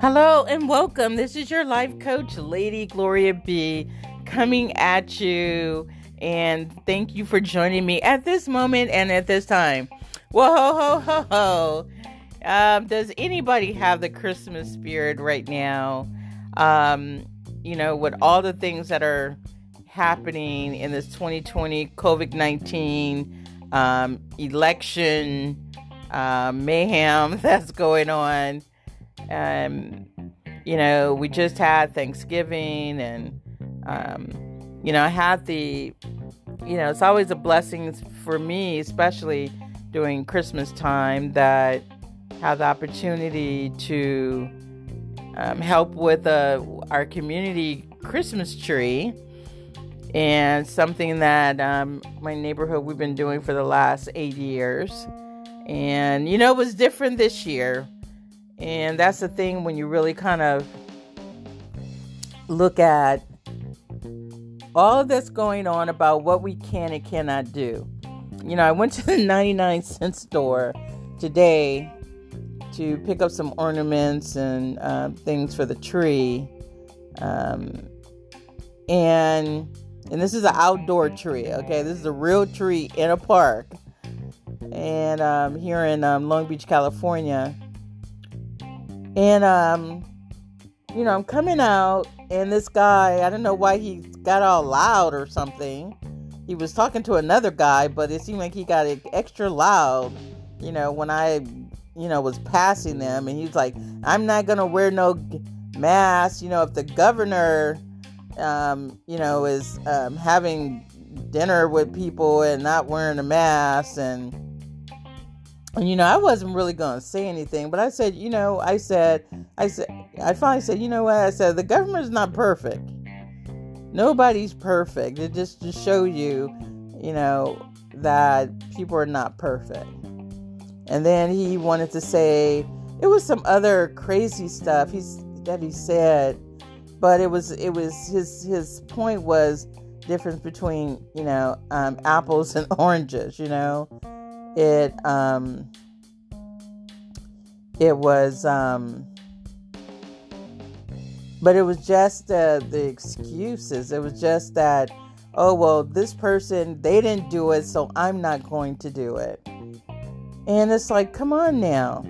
Hello and welcome. This is your life coach, Lady Gloria B, coming at you. And thank you for joining me at this moment and at this time. Whoa, ho, ho, ho, ho. Um, does anybody have the Christmas spirit right now? Um, you know, with all the things that are happening in this 2020 COVID 19 um, election uh, mayhem that's going on um, you know, we just had Thanksgiving, and um, you know, I had the, you know, it's always a blessing for me, especially during Christmas time, that have the opportunity to um, help with uh, our community Christmas tree. And something that um, my neighborhood we've been doing for the last eight years. And, you know, it was different this year and that's the thing when you really kind of look at all that's going on about what we can and cannot do. You know, I went to the 99 cent store today to pick up some ornaments and uh, things for the tree. Um, and and this is an outdoor tree, okay? This is a real tree in a park. And um, here in um, Long Beach, California. And um, you know, I'm coming out, and this guy, I don't know why he got all loud or something. He was talking to another guy, but it seemed like he got extra loud, you know, when I, you know, was passing them. And he was like, I'm not going to wear no mask. You know, if the governor, um, you know, is um, having dinner with people and not wearing a mask and you know, I wasn't really going to say anything, but I said, you know, I said, I said, I finally said, you know what? I said, the government's not perfect. Nobody's perfect. It just to show you, you know, that people are not perfect. And then he wanted to say it was some other crazy stuff he's that he said, but it was it was his his point was difference between you know um, apples and oranges. You know, it um it was um but it was just uh, the excuses. It was just that oh well this person they didn't do it so i'm not going to do it. And it's like come on now.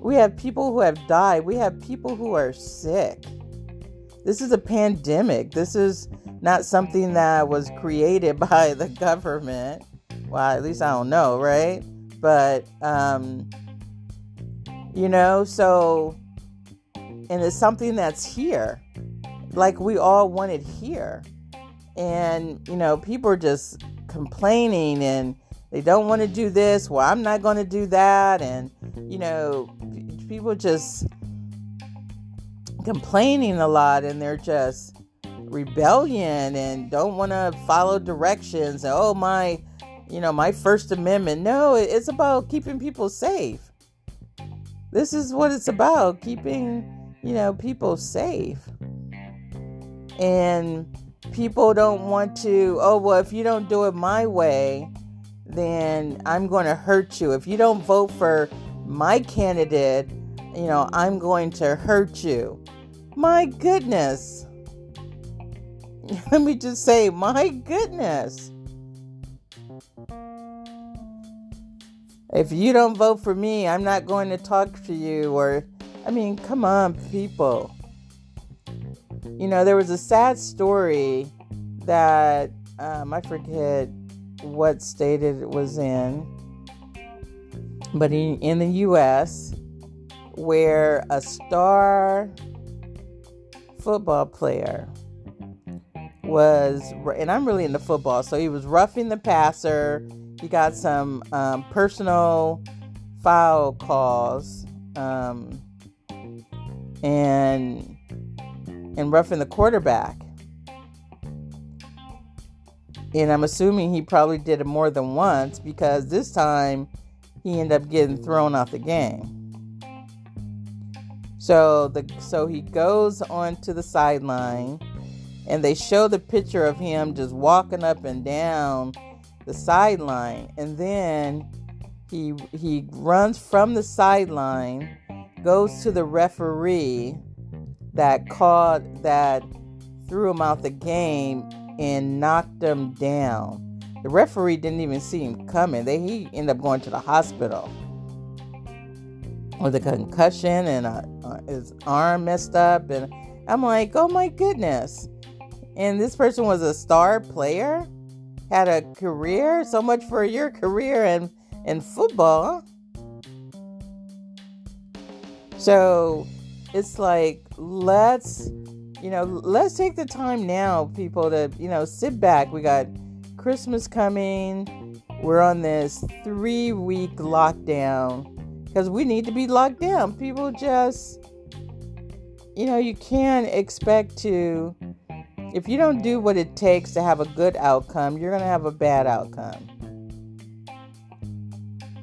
We have people who have died. We have people who are sick. This is a pandemic. This is not something that was created by the government well, at least I don't know, right? But, um, you know, so, and it's something that's here, like we all want it here. And, you know, people are just complaining and they don't want to do this. Well, I'm not going to do that. And, you know, people just complaining a lot and they're just rebellion and don't want to follow directions. Oh, my you know, my First Amendment. No, it's about keeping people safe. This is what it's about keeping, you know, people safe. And people don't want to, oh, well, if you don't do it my way, then I'm going to hurt you. If you don't vote for my candidate, you know, I'm going to hurt you. My goodness. Let me just say, my goodness. If you don't vote for me, I'm not going to talk to you. Or, I mean, come on, people. You know, there was a sad story that um, I forget what state it was in, but in, in the U.S., where a star football player was, and I'm really into football, so he was roughing the passer he got some um, personal foul calls um, and and roughing the quarterback. And I'm assuming he probably did it more than once because this time he ended up getting thrown out the game. So the so he goes onto the sideline and they show the picture of him just walking up and down the sideline and then he he runs from the sideline goes to the referee that called that threw him out the game and knocked him down. The referee didn't even see him coming. They he ended up going to the hospital with a concussion and a, uh, his arm messed up. And I'm like, oh my goodness. And this person was a star player, had a career. So much for your career in in football. So it's like let's you know let's take the time now people to you know sit back we got christmas coming we're on this three week lockdown because we need to be locked down people just you know you can't expect to if you don't do what it takes to have a good outcome you're going to have a bad outcome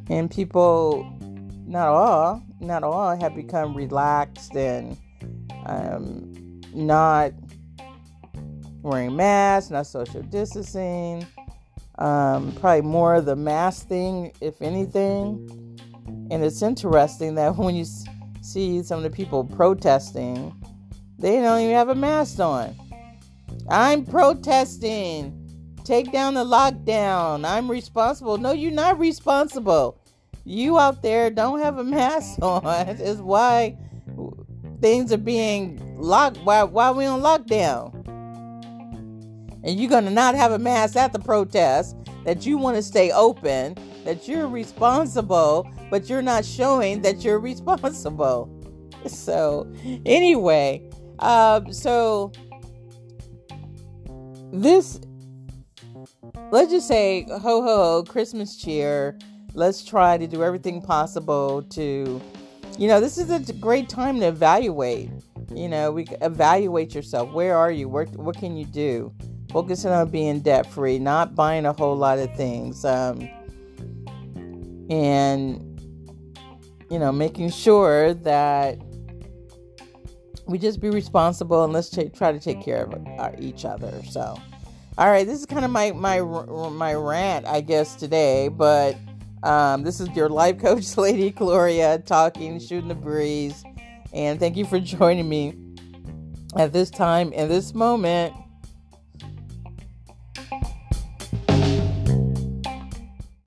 and people not all not all have become relaxed and um, not wearing masks, not social distancing. Um, probably more of the mask thing, if anything. And it's interesting that when you see some of the people protesting, they don't even have a mask on. I'm protesting. Take down the lockdown. I'm responsible. No, you're not responsible. You out there don't have a mask on. Is why things are being locked why why we on lockdown and you're gonna not have a mask at the protest that you want to stay open that you're responsible but you're not showing that you're responsible so anyway um so this let's just say ho ho ho christmas cheer let's try to do everything possible to you know, this is a great time to evaluate. You know, we evaluate yourself. Where are you? Where, what can you do? Focusing on being debt free, not buying a whole lot of things, um, and you know, making sure that we just be responsible and let's try to take care of our, each other. So, all right, this is kind of my my my rant, I guess today, but um, this is your life coach, Lady Gloria, talking, shooting the breeze. And thank you for joining me at this time, in this moment.